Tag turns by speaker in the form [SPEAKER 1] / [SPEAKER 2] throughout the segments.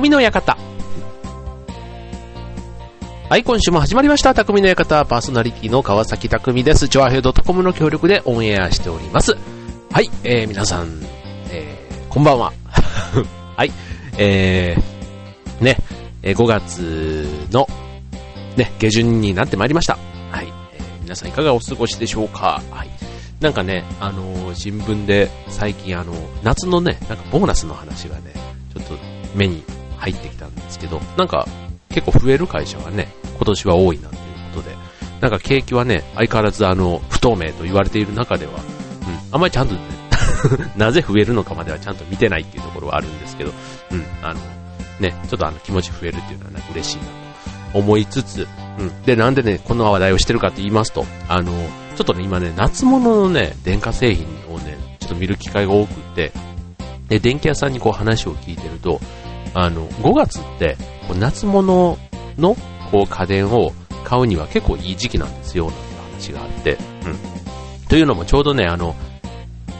[SPEAKER 1] 匠の館。はい、今週も始まりました。匠の館、パーソナリティの川崎匠です。ジョアヘドトコムの協力でオンエアしております。はい、えー、皆さん、えー、こんばんは。はい、えー、ね、5月の、ね、下旬になってまいりました。はい、えー、皆さんいかがお過ごしでしょうかはい。なんかね、あのー、新聞で最近あの、夏のね、なんかボーナスの話がね、ちょっと目に入ってきたんですけど、なんか結構増える会社がね、今年は多いなということで、なんか景気はね、相変わらずあの、不透明と言われている中では、うん、あんまりちゃんと、ね、なぜ増えるのかまではちゃんと見てないっていうところはあるんですけど、うん、あの、ね、ちょっとあの気持ち増えるっていうのはね、嬉しいなと思いつつ、うん、で、なんでね、この話題をしてるかって言いますと、あの、ちょっとね、今ね、夏物のね、電化製品をね、ちょっと見る機会が多くて、で、電気屋さんにこう話を聞いてると、あの、5月って、こう夏物のこう家電を買うには結構いい時期なんですよ、なんて話があって、うん。というのもちょうどね、あの、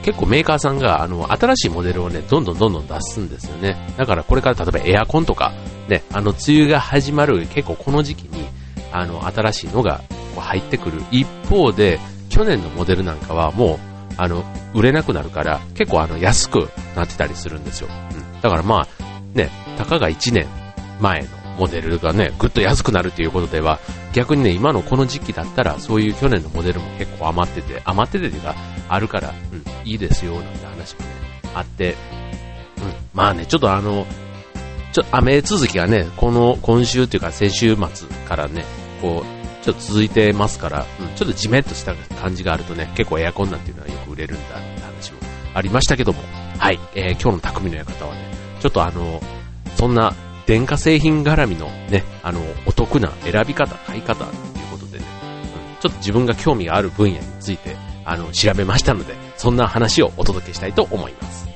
[SPEAKER 1] 結構メーカーさんが、あの、新しいモデルをね、どんどんどんどん出すんですよね。だからこれから例えばエアコンとか、ね、あの、梅雨が始まる結構この時期に、あの、新しいのがこう入ってくる一方で、去年のモデルなんかはもう、あの、売れなくなるから、結構あの、安くなってたりするんですよ。うん。だからまあ、ね、たかが1年前のモデルがね、ぐっと安くなるっていうことでは、逆にね、今のこの時期だったら、そういう去年のモデルも結構余ってて、余っててというか、あるから、うん、いいですよ、なんて話もね、あって、うん、まあね、ちょっとあの、ちょ雨続きがね、この、今週っていうか先週末からね、こう、ちょっと続いてますから、うん、ちょっとじめっとした感じがあるとね、結構エアコンなんていうのはよく売れるんだって話もありましたけども、はい、えー、今日の匠の館はね、ちょっとあの、そんな電化製品絡みのね、あの、お得な選び方、買い方っていうことでね、うん、ちょっと自分が興味がある分野について、あの、調べましたので、そんな話をお届けしたいと思います。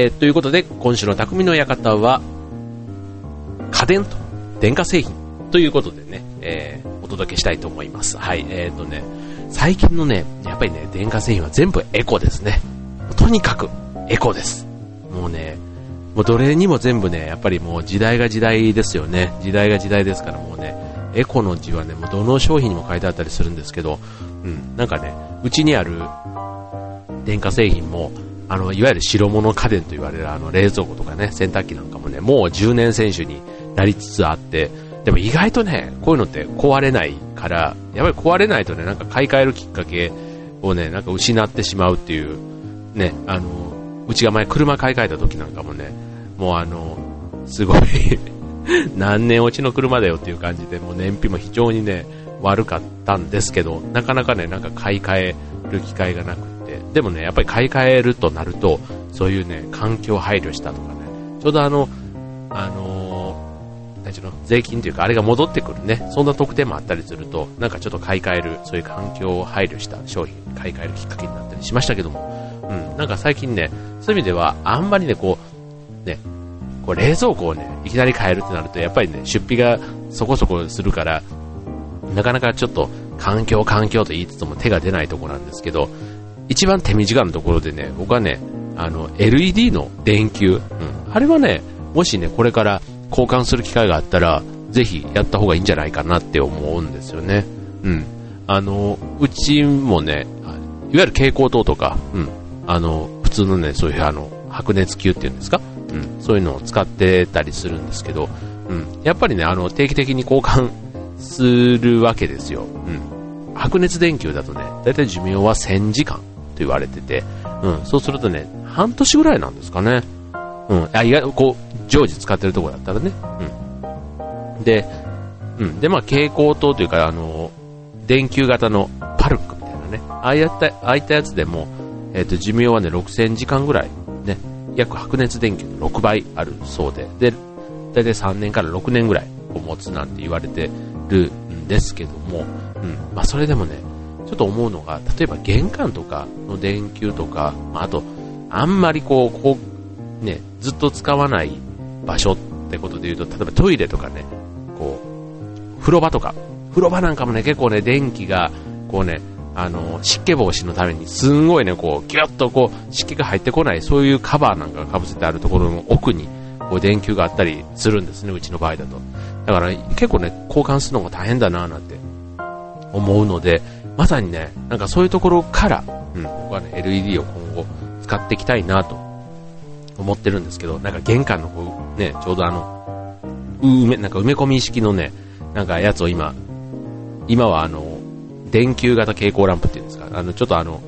[SPEAKER 1] えー、ということで、今週の匠の館は、家電と電化製品ということでね、えー、お届けしたいと思います。はい、えーとね、最近のね、やっぱりね、電化製品は全部エコですね。とにかくエコです。もうね、もうどれにも全部ね、やっぱりもう時代が時代ですよね。時代が時代ですからもうね、エコの字はね、もうどの商品にも書いてあったりするんですけど、うん、なんかね、うちにある電化製品も、あの、いわゆる白物家電と言われるあの冷蔵庫とかね、洗濯機なんかもね、もう10年選手になりつつあって、でも意外とね、こういうのって壊れないから、やっぱり壊れないとね、なんか買い替えるきっかけをね、なんか失ってしまうっていう、ね、あの、うちが前車買い替えた時なんかもね、もうあの、すごい 何年落ちの車だよっていう感じで、もう燃費も非常にね、悪かったんですけど、なかなかね、なんか買い替える機会がなくで。もね、やっぱり買い替えるとなると、そういうね、環境配慮したとかね、ちょうどあの、あのー、何ちの、税金というか、あれが戻ってくるね、そんな特典もあったりすると、なんかちょっと買い替える、そういう環境を配慮した商品、買い替えるきっかけになったりしましたけども、うん、なんか最近ね、そういう意味では、あんまりね、こう、ね、こう冷蔵庫をね、いきなり変えるってなると、やっぱりね、出費がそこそこするから、なかなかちょっと環境環境と言いつつも手が出ないところなんですけど、一番手短なところでね、僕はね、あの、LED の電球、うん、あれはね、もしね、これから交換する機会があったら、ぜひやった方がいいんじゃないかなって思うんですよね。うん。あの、うちもね、いわゆる蛍光灯とか、うん。あの、普通のね、そういうあの、白熱球っていうんですか？うん。そういうのを使ってたりするんですけど、うん。やっぱりね、あの、定期的に交換するわけですよ。うん。白熱電球だとね、だいたい寿命は1000時間。言われてて、うん、そうするとね、半年ぐらいなんですかね。うん、あ、意外こう、常時使ってるところだったらね。うん。で、うん、で、まあ、蛍光灯というか、あの、電球型のパルクみたいなね、ああいった、ああいったやつでも、えっ、ー、と、寿命はね、6000時間ぐらい、ね、約白熱電球の6倍あるそうで、で、だいたい3年から6年ぐらい持つなんて言われてるんですけども、うん。まあ、それでもね、ちょっと思うのが、例えば玄関とかの電球とか、まあ、と、あんまりこう、こう、ね、ずっと使わない場所ってことで言うと、例えばトイレとかね、こう、風呂場とか、風呂場なんかもね、結構ね、電気が、こうね、あの、湿気防止のために、すんごいね、こう、ぎゅっとこう、湿気が入ってこない、そういうカバーなんかが被せてあるところの奥に、こう、電球があったりするんですね、うちの場合だと。だから、結構ね、交換するのが大変だな、なんて、思うので、まさにね、なんかそういうところから、うん、僕はね、LED を今後、使っていきたいなと、思ってるんですけど、なんか玄関のこう、ね、ちょうどあの、埋め、なんか埋め込み式のね、なんかやつを今、今はあの、電球型蛍光ランプっていうんですか、あの、ちょっとあの、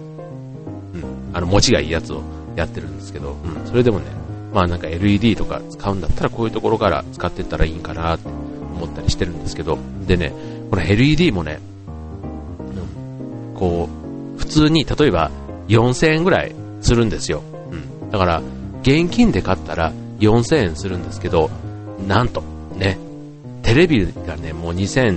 [SPEAKER 1] うん、あの、持ちがいいやつをやってるんですけど、うん、それでもね、まあなんか LED とか使うんだったらこういうところから使っていったらいいんかなって思ったりしてるんですけど、でね、この LED もね、うん、こう、普通に例えば4000円ぐらいするんですよ。うん。だから、現金で買ったら4000円するんですけど、なんと、ね、テレビがね、もう2000、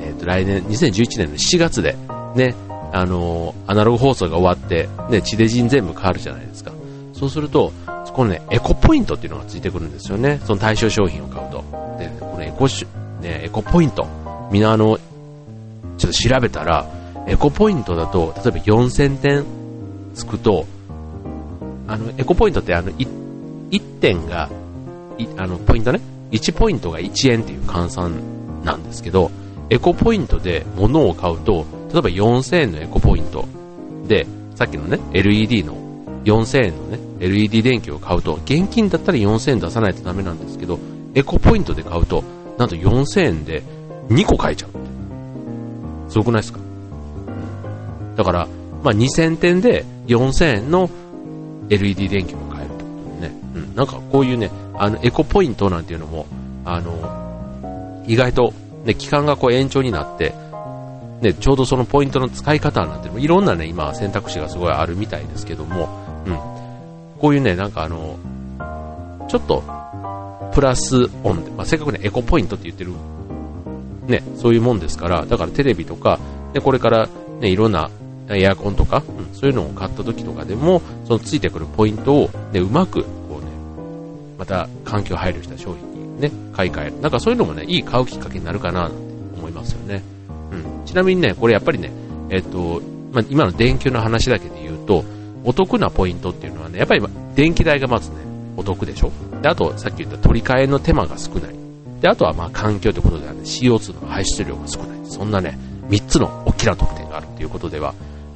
[SPEAKER 1] えっ、ー、と、来年、2011年の7月で、ね、あのー、アナログ放送が終わって、ね、地デジン全部変わるじゃないですか。そうすると、そこのね、エコポイントっていうのがついてくるんですよね。その対象商品を買うと。で、このエコシね、エコポイント。みんなあの、ちょっと調べたら、エコポイントだと、例えば4000点つくと、あの、エコポイントってあの、1, 点が、あの、ポイントね、1ポイントが1円っていう換算なんですけど、エコポイントで物を買うと、例えば4000円のエコポイントで、さっきのね、LED の4000円のね、LED 電球を買うと、現金だったら4000円出さないとダメなんですけど、エコポイントで買うと、なんと4000円で2個買えちゃう。すごくないですか？だから、まあ、2000点で4000円の LED 電球を買えるってことでね。うん。なんかこういうね、あの、エコポイントなんていうのも、あの、意外とね、期間がこう延長になって、ね、ちょうどそのポイントの使い方なんていろんなね、今選択肢がすごいあるみたいですけども、うん。こういうね、なんかあの、ちょっと、プラスオンで、まあ、せっかくね、エコポイントって言ってる、ね、そういうもんですから、だからテレビとか、ね、これからね、いろんなエアコンとか、うん、そういうのを買った時とかでも、そのついてくるポイントを、ね、うまく、こうね、また環境配慮した商品にね、買い替える。なんかそういうのもね、いい買うきっかけになるかな、なんて思いますよね。うん。ちなみにね、これやっぱりね、えっと、まあ、今の電球の話だけで言うと、お得なポイントっていうのはね、やっぱり電気代がまずね、お得でしょ。で、あと、さっき言った取り替えの手間が少ない。で、あとはまあ環境ということではね、CO2 の排出量が少ない。そんなね、3つの大きな特典があるということでは、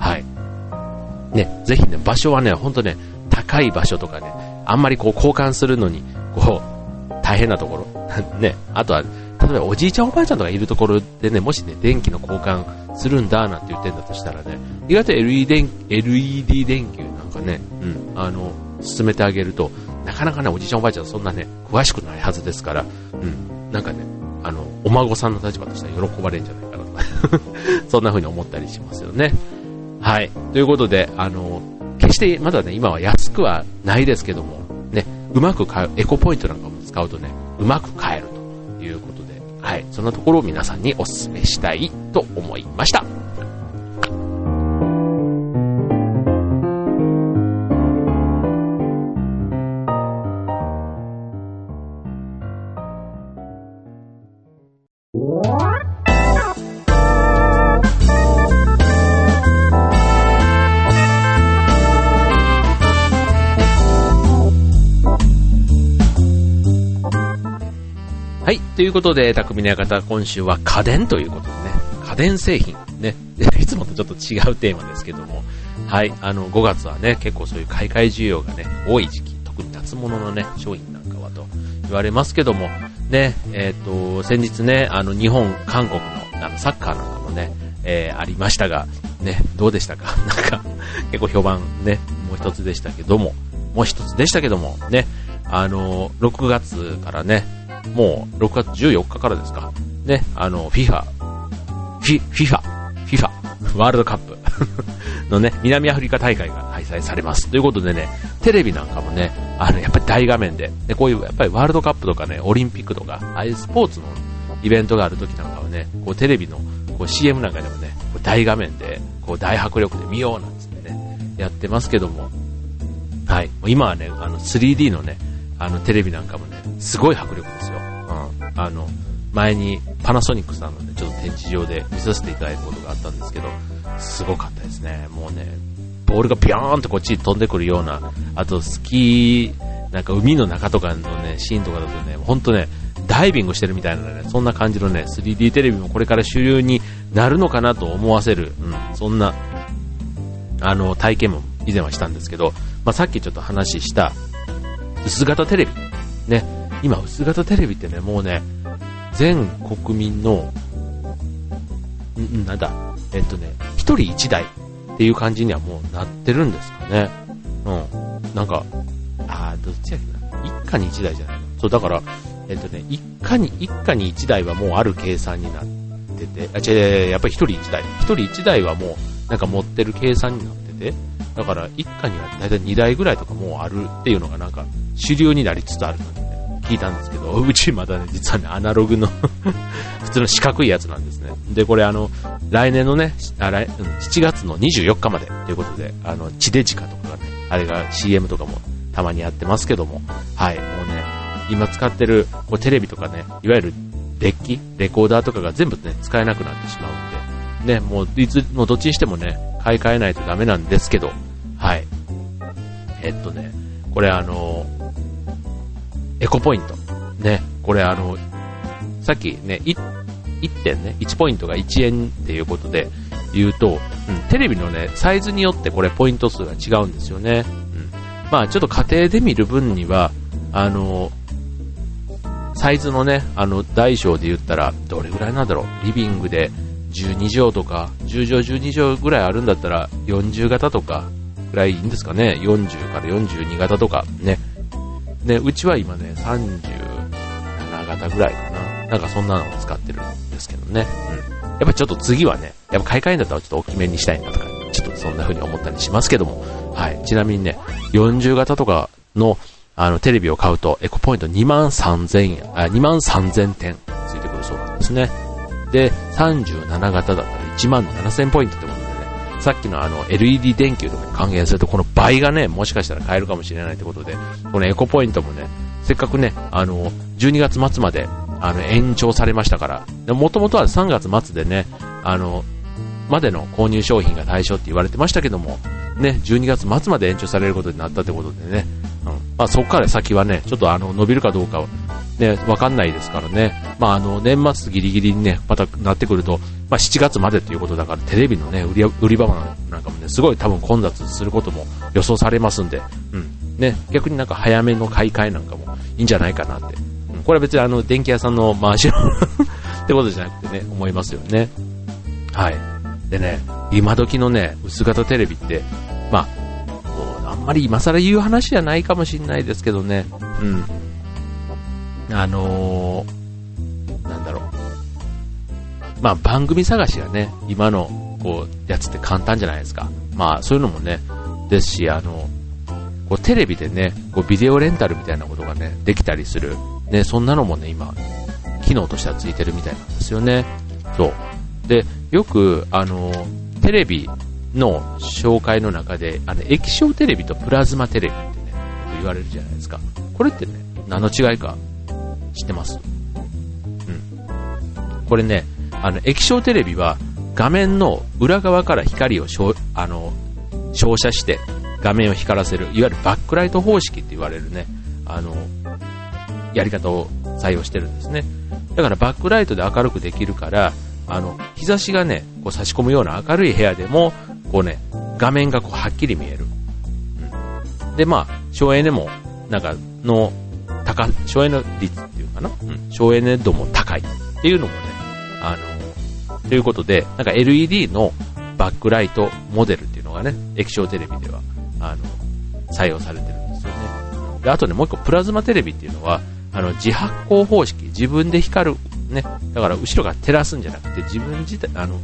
[SPEAKER 1] はい。ね、ぜひね、場所はね、ほんとね、高い場所とかね、あんまりこう交換するのに、こう、大変なところ。ね、あとは、例えばおじいちゃんおばあちゃんとかいるところでね、もしね、電気の交換するんだなんて言ってんだとしたらね、意外と LED 電 LED 電球なんかね、うん、あの、進めてあげると、なかなかね、おじいちゃんおばあちゃんそんなね、詳しくないはずですから、うん、なんかね、あの、お孫さんの立場としては喜ばれるんじゃないかなとか そんな風に思ったりしますよね。はい。ということで、あの、決してまだね、今は安くはないですけども、ね、うまく買う、エコポイントなんかも使うとね、うまく買えるということで、はい、そんなところを皆さんにお勧めしたいと思いました。い。ということで、匠の館、今週は家電ということでね、家電製品。ね。いつもとちょっと違うテーマですけども、はい。あの、5月はね、結構そういう買い替え需要がね、多い時期。特に夏物のね、商品なんかはと言われますけども、ね、えっ、ー、と、先日ね、あの、日本、韓国のあのサッカーなんかもね、えー、ありましたが、ね、どうでしたか？なんか、結構評判ね、もう一つでしたけども、もう一つでしたけども、ね、あの、6月からね、もう6月14日からですか。ね、あの、FIFA、フィ、FIFA、FIFA、ワールドカップ のね、南アフリカ大会が開催されます。ということでね、テレビなんかもね、あの、やっぱり大画面で、でこういう、やっぱりワールドカップとかね、オリンピックとか、ああいうスポーツのイベントがある時なんかはね、こうテレビのこう CM なんかでもね、こう大画面で、こう大迫力で見ようなんつってね、やってますけども、はい。今はね、あの 3D のね、あのテレビなんかもね、すごい迫力ですよ。うん。あの、前にパナソニックさんのね、ちょっと展示場で見させていただいたことがあったんですけど、すごかったですね。もうね、ボールがビョーンとこっちに飛んでくるような、あとスキー、なんか海の中とかのね、シーンとかだとね、ほんとね、ダイビングしてるみたいなね、そんな感じのね、3D テレビもこれから主流になるのかなと思わせる、うん、そんな、あの、体験も以前はしたんですけど、まあ、さっきちょっと話した薄型テレビ。ね、今薄型テレビってね、もうね、全国民の、んなんだ、えっとね、1人1台っていう感じにはもうなってるんですかね。うん。なんか、あー、どっちやっけな。一家に1台じゃないそう、だから、えっとね、一家に、一家に1台はもうある計算になってて、あ、違う、やっぱり1人1台。1人1台はもう、なんか持ってる計算になって、だから一家には大体2台ぐらいとかもうあるっていうのがなんか主流になりつつあるので、ね、聞いたんですけど、うちまだね、実はね、アナログの 普通の四角いやつなんですね。で、これあの、来年のね、あ来7月の24日までということで、あの、地デジカとかがね、あれが CM とかもたまにやってますけども、はい、もうね、今使ってるこうテレビとかね、いわゆるデッキ、レコーダーとかが全部ね、使えなくなってしまう、ね、もういつもどっちにしてもね、買い替えないとダメなんですけど、はい。えっとね、これあの、エコポイント。ね、これあの、さっきね、1点ね、1ポイントが1円っていうことで言うと、うん、テレビのね、サイズによってこれポイント数が違うんですよね。うん。まあちょっと家庭で見る分には、あの、サイズのね、あの、大小で言ったら、どれぐらいなんだろう、リビングで12畳とか、10畳12畳ぐらいあるんだったら、40型とか、ぐらいいいんですかね。40から42型とかね。ね、うちは今ね、37型ぐらいかな。なんかそんなのを使ってるんですけどね。うん。やっぱちょっと次はね、やっぱ買い替えんだったらちょっと大きめにしたいなとか、ちょっとそんな風に思ったりしますけども。はい。ちなみにね、40型とかの、あの、テレビを買うと、エコポイント2万3000円、あ、2万3000点ついてくるそうなんですね。で、37型だったら1万7000ポイントってことでねさっきのあの LED 電球とかに還元するとこの倍がね、もしかしたら買えるかもしれないってことで、このエコポイントもね、せっかくね、あの、12月末まであの延長されましたから、もともとは3月末でね、あの、までの購入商品が対象って言われてましたけども、ね、12月末まで延長されることになったってことでね、うん。まあそこから先はね、ちょっとあの、伸びるかどうかは、ね、わかんないですからね。まああの、年末ギリギリにね、またなってくると、まあ7月までということだから、テレビのね、売り売り場なんかもね、すごい多分混雑することも予想されますんで、うん。ね、逆になんか早めの買い替えなんかもいいんじゃないかなって。うん、これは別にあの、電気屋さんの回しのってことじゃなくてね、思いますよね。はい。でね、今時のね、薄型テレビって、まあ、あんまり今更言う話じゃないかもしれないですけどね、うん。あのー、なんだろう。まあ番組探しはね、今のこうやつって簡単じゃないですか。まあそういうのもね、ですし、あの、こうテレビでね、こうビデオレンタルみたいなことがね、できたりする。ね、そんなのもね、今、機能としてはついてるみたいなんですよね。そう。で、よく、あの、テレビの紹介の中で、あの、液晶テレビとプラズマテレビってね、言われるじゃないですか。これってね、何の違いか知ってますうん。これね、あの、液晶テレビは画面の裏側から光をあの照射して画面を光らせる、いわゆるバックライト方式って言われるね、あの、やり方を採用してるんですね。だからバックライトで明るくできるから、あの、日差しがね、こう差し込むような明るい部屋でも、こうね、画面がこうはっきり見える。うん、で、まあ、省エネも、なんか、の、高、省エネ率かな、うん、省エネ度も高いっていうのもね、あの、ということで、なんか LED のバックライトモデルっていうのがね、液晶テレビでは、あの、採用されてるんですよね。で、あとね、もう一個プラズマテレビっていうのは、あの、自発光方式、自分で光る、ね、だから後ろが照らすんじゃなくて、自分自体、あの、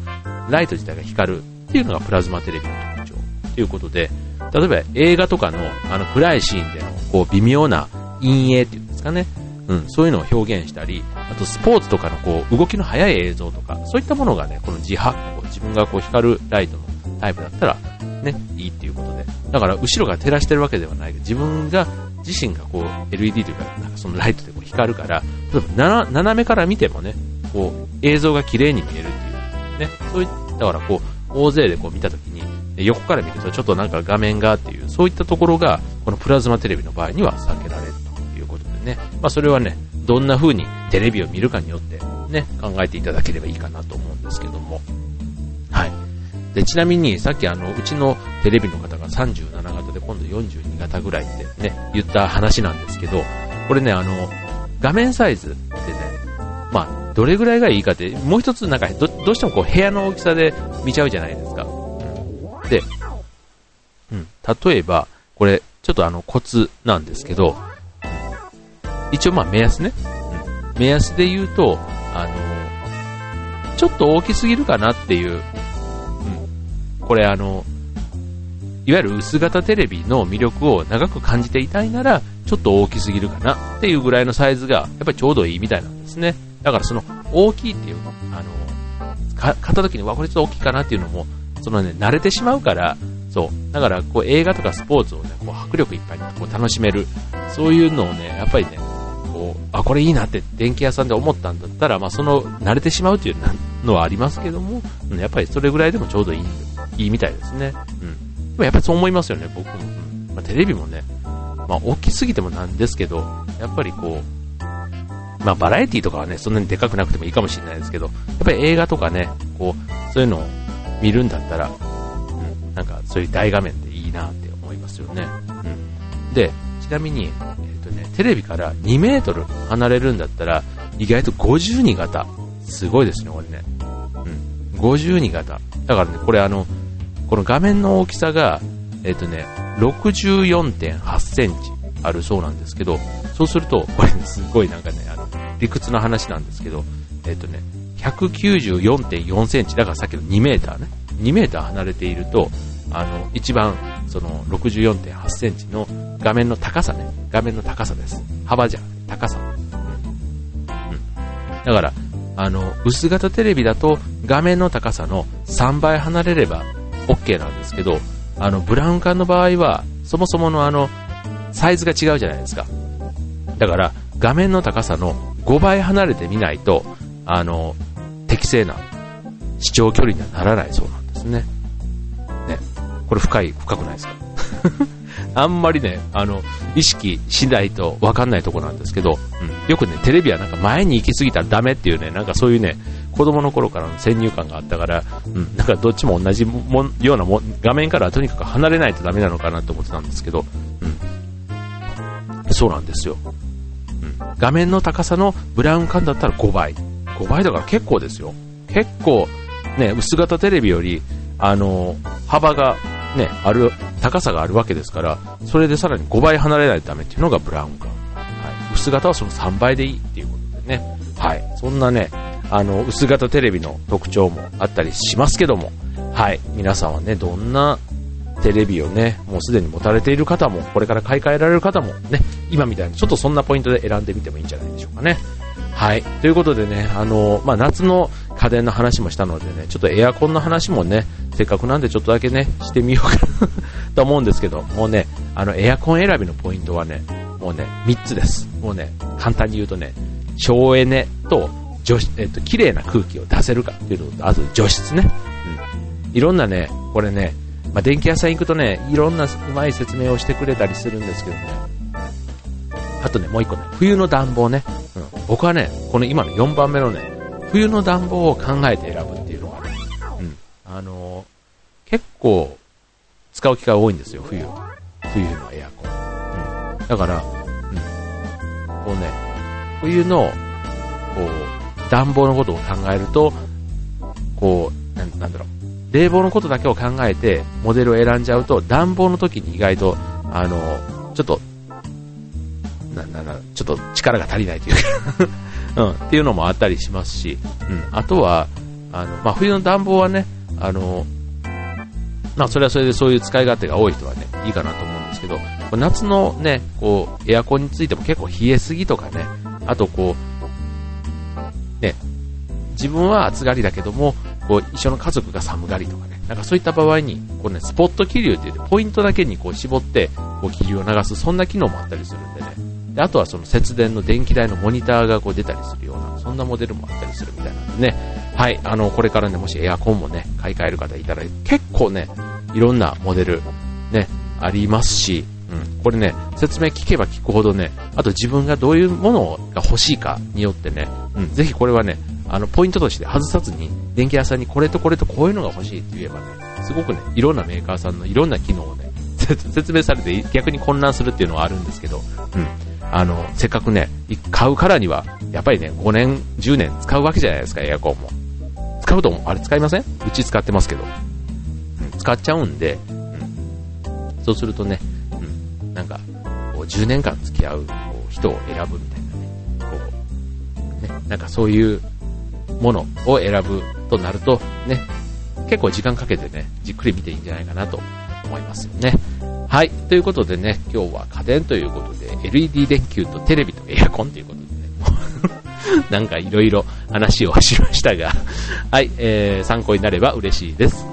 [SPEAKER 1] ライト自体が光るっていうのがプラズマテレビの特徴ということで、例えば映画とかのあの暗いシーンでのこう微妙な陰影っていうんですかね、うん、そういうのを表現したり、あとスポーツとかのこう動きの速い映像とか、そういったものがね、この自発光、自分がこう光るライトのタイプだったら、ね、いいっていうことで。だから後ろが照らしてるわけではない。けど、自分が、自身がこう LED というか、なんかそのライトでこう光るから、例えば斜めから見てもね、こう映像が綺麗に見えるっていう、ね、そういったからこう、大勢でこう見たときに、横から見るとちょっとなんか画面がっていう、そういったところが、このプラズマテレビの場合には避けられる。ね、まあそれはね、どんな風にテレビを見るかによってね、考えていただければいいかなと思うんですけども、はい。で、ちなみにさっきあの、うちのテレビの方が37型で今度42型ぐらいってね、言った話なんですけど、これね、あの、画面サイズってね、まあ、どれぐらいがいいかって、もう一つなんかど、どうしてもこう部屋の大きさで見ちゃうじゃないですか。で、うん、例えば、これ、ちょっとあのコツなんですけど、一応まあ目安ね。うん、目安で言うと、あの、ちょっと大きすぎるかなっていう、うん、これあの、いわゆる薄型テレビの魅力を長く感じていたいなら、ちょっと大きすぎるかなっていうぐらいのサイズが、やっぱりちょうどいいみたいなんですね。だからその大きいっていうの、あの、買った時に、わ、これちょっと大きいかなっていうのも、そのね、慣れてしまうから、そう。だから、こう映画とかスポーツをね、こう迫力いっぱいにこう楽しめる。そういうのをね、やっぱりね、こう、あ、これいいなって電気屋さんで思ったんだったら、まあその、慣れてしまうっていうのはありますけども、やっぱりそれぐらいでもちょうどいい、いいみたいですね。うん。でもやっぱりそう思いますよね、僕も。うん。まあテレビもね、まあ大きすぎてもなんですけど、やっぱりこう、まあバラエティとかはね、そんなにでかくなくてもいいかもしれないですけど、やっぱり映画とかね、こう、そういうのを見るんだったら、うん、なんかそういう大画面でいいなって思いますよね。うん。で、ちなみに、とね、テレビから2メートル離れるんだったら、意外と52型。すごいですね、これね。うん。52型。だからね、これあの、この画面の大きさが、えっ、ー、とね、64.8センチあるそうなんですけど、そうすると、これ、ね、すごいなんかね、あの、理屈の話なんですけど、えっ、ー、とね、194.4センチ、だからさっきの2メーターね、2メーター離れていると、あの、一番、その64.8センチの画面の高さね、画面の高さです。幅じゃ高さ。うん。だから、あの、薄型テレビだと画面の高さの3倍離れれば OK なんですけど、あの、ブラウン管の場合は、そもそものあの、サイズが違うじゃないですか。だから、画面の高さの5倍離れてみないと、あの、適正な視聴距離にはならないそうなんですね。これ深い、深くないですか？あんまりね、あの、意識しないと分かんないとこなんですけど、うん、よくね、テレビはなんか前に行き過ぎたらダメっていうね、なんかそういうね、子供の頃からの先入観があったから、うん、なんかどっちも同じもようなも画面からはとにかく離れないとダメなのかなと思ってたんですけど、うん、そうなんですよ。うん画面の高さのブラウン管だったら5倍。5倍だから結構ですよ。結構、ね、薄型テレビより、あの、幅がね、ある、高さがあるわけですから、それでさらに5倍離れないとダメっていうのがブラウン管。はい。薄型はその3倍でいいっていうことでね。はい。そんなね、あの、薄型テレビの特徴もあったりしますけども、はい。皆さんはね、どんなテレビをね、もうすでに持たれている方も、これから買い替えられる方もね、今みたいにちょっとそんなポイントで選んでみてもいいんじゃないでしょうかね。はい。ということでね、あの、まあ、夏の家電の話もしたのでね、ちょっとエアコンの話もね、せっかくなんでちょっとだけね、してみようかな と思うんですけど、もうね、あの、エアコン選びのポイントはね、もうね、3つです。もうね、簡単に言うとね、省エネと、除えっと、綺麗な空気を出せるかっていうのと、あと除湿ね。うん。いろんなね、これね、まあ、電気屋さん行くとね、いろんなうまい説明をしてくれたりするんですけどね。あとね、もう一個ね、冬の暖房ね。うん、僕はね、この今の4番目のね、冬の暖房を考えて選ぶっていうのがね、うん、あの、結構使う機会多いんですよ、冬。冬のエアコン。うん、だから、うん、こうね、冬の、こう、暖房のことを考えると、こう、ななんだろう、冷房のことだけを考えてモデルを選んじゃうと暖房の時に意外とあのちょっとなななちょっと力が足りないというか。うん、っていうのもあったりしますし、うん、あとはあの、まあ、冬の暖房はねあのまあ、それはそれでそういう使い勝手が多い人はね、いいかなと思うんですけど、夏のね、こう、エアコンについても結構冷えすぎとかね、あとこう、ね、自分は暑がりだけども、こう、一緒の家族が寒がりとかね、なんかそういった場合に、こうね、スポット気流って言って、ポイントだけにこう絞って、こう気流を流す、そんな機能もあったりするんでね。で、あとはその節電の電気代のモニターがこう出たりするような、そんなモデルもあったりするみたいなんでね。はい、あの、これからね、もしエアコンもね、買い替える方いたら、結構ね、いろんなモデル、ね、ありますし、うん、これね、説明聞けば聞くほどね、あと自分がどういうものが欲しいかによってね、うん、ぜひこれはね、あの、ポイントとして外さずに、電気屋さんにこれとこれとこういうのが欲しいって言えばね、すごくね、いろんなメーカーさんのいろんな機能をね、説明されて逆に混乱するっていうのはあるんですけど、うん。あの、せっかくね、買うからには、やっぱりね、5年、10年使うわけじゃないですか、エアコンも。使うと思う。あれ使いません？うち使ってますけど。うん、使っちゃうんで、うん。そうするとね、うん、なんか、こう10年間付き合うこう人を選ぶみたいなね、こう、ね、なんかそういうものを選ぶとなると、ね、結構時間かけてね、じっくり見ていいんじゃないかなと思いますよね。はい。ということでね、今日は家電ということで、LED 電球とテレビとエアコンということでね、なんかいろいろ話をしましたが、はい、えー、参考になれば嬉しいです。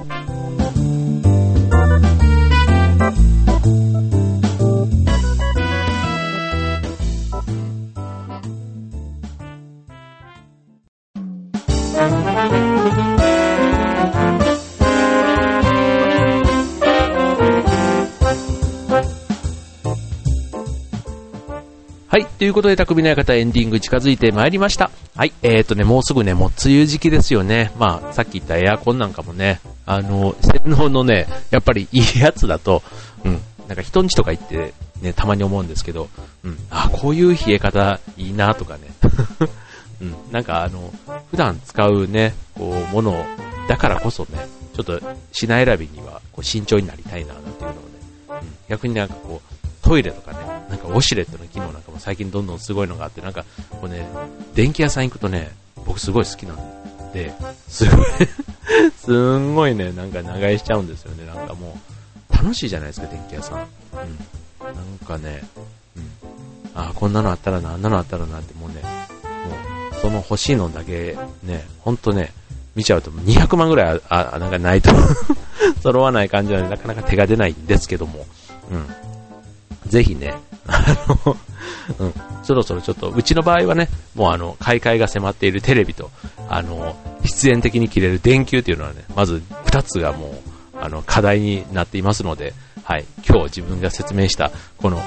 [SPEAKER 1] ということで、匠の館エンディング近づいてまいりました。はい、えーとね、もうすぐね、もう梅雨時期ですよね。まあ、さっき言ったエアコンなんかもね、あの、性能のね、やっぱりいいやつだと、うん、なんか人んちとか行って、ね、たまに思うんですけど、うん、あ、こういう冷え方いいなとかね。うん、なんかあの、普段使うね、こう、ものだからこそね、ちょっと品選びにはこう慎重になりたいな、なんていうのをね、うん、逆になんかこう、トイレとかね、なんかウォシュレットの機能なんかも最近どんどんすごいのがあって、なんか、こうね、電気屋さん行くとね、僕すごい好きなんで、すごい すんごいね、なんか長居しちゃうんですよね。なんかもう、楽しいじゃないですか、電気屋さん。うん。なんかね、うん。あ、こんなのあったらな、あんなのあったらなってもうね、もう、その欲しいのだけね、ほんとね、見ちゃうと200万ぐらいあ、あなんかないと 揃わない感じなので、なかなか手が出ないんですけども、うん。ぜひね、あの、うん、そろそろちょっと、うちの場合はね、もうあの、買い替えが迫っているテレビと、あの、必然的に切れる電球っていうのはね、まず2つがもう、あの、課題になっていますので、はい、今日自分が説明した、この、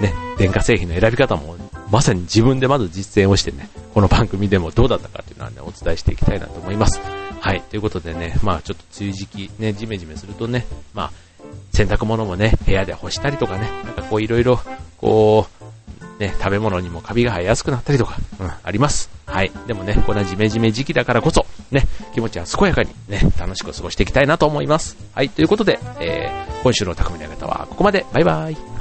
[SPEAKER 1] ね、電化製品の選び方も、まさに自分でまず実践をしてね、この番組でもどうだったかっていうのはね、お伝えしていきたいなと思います。はい、ということでね、まあちょっと梅雨時期、ね、ジメジメするとね、まあ洗濯物もね、部屋で干したりとかね、なんかこういろいろ、こう、ね、食べ物にもカビが生えやすくなったりとか、うん、あります。はい。でもね、こんなジメジメ時期だからこそ、ね、気持ちは健やかにね、楽しく過ごしていきたいなと思います。はい。ということで、えー、今週の匠の方はここまで。バイバイ。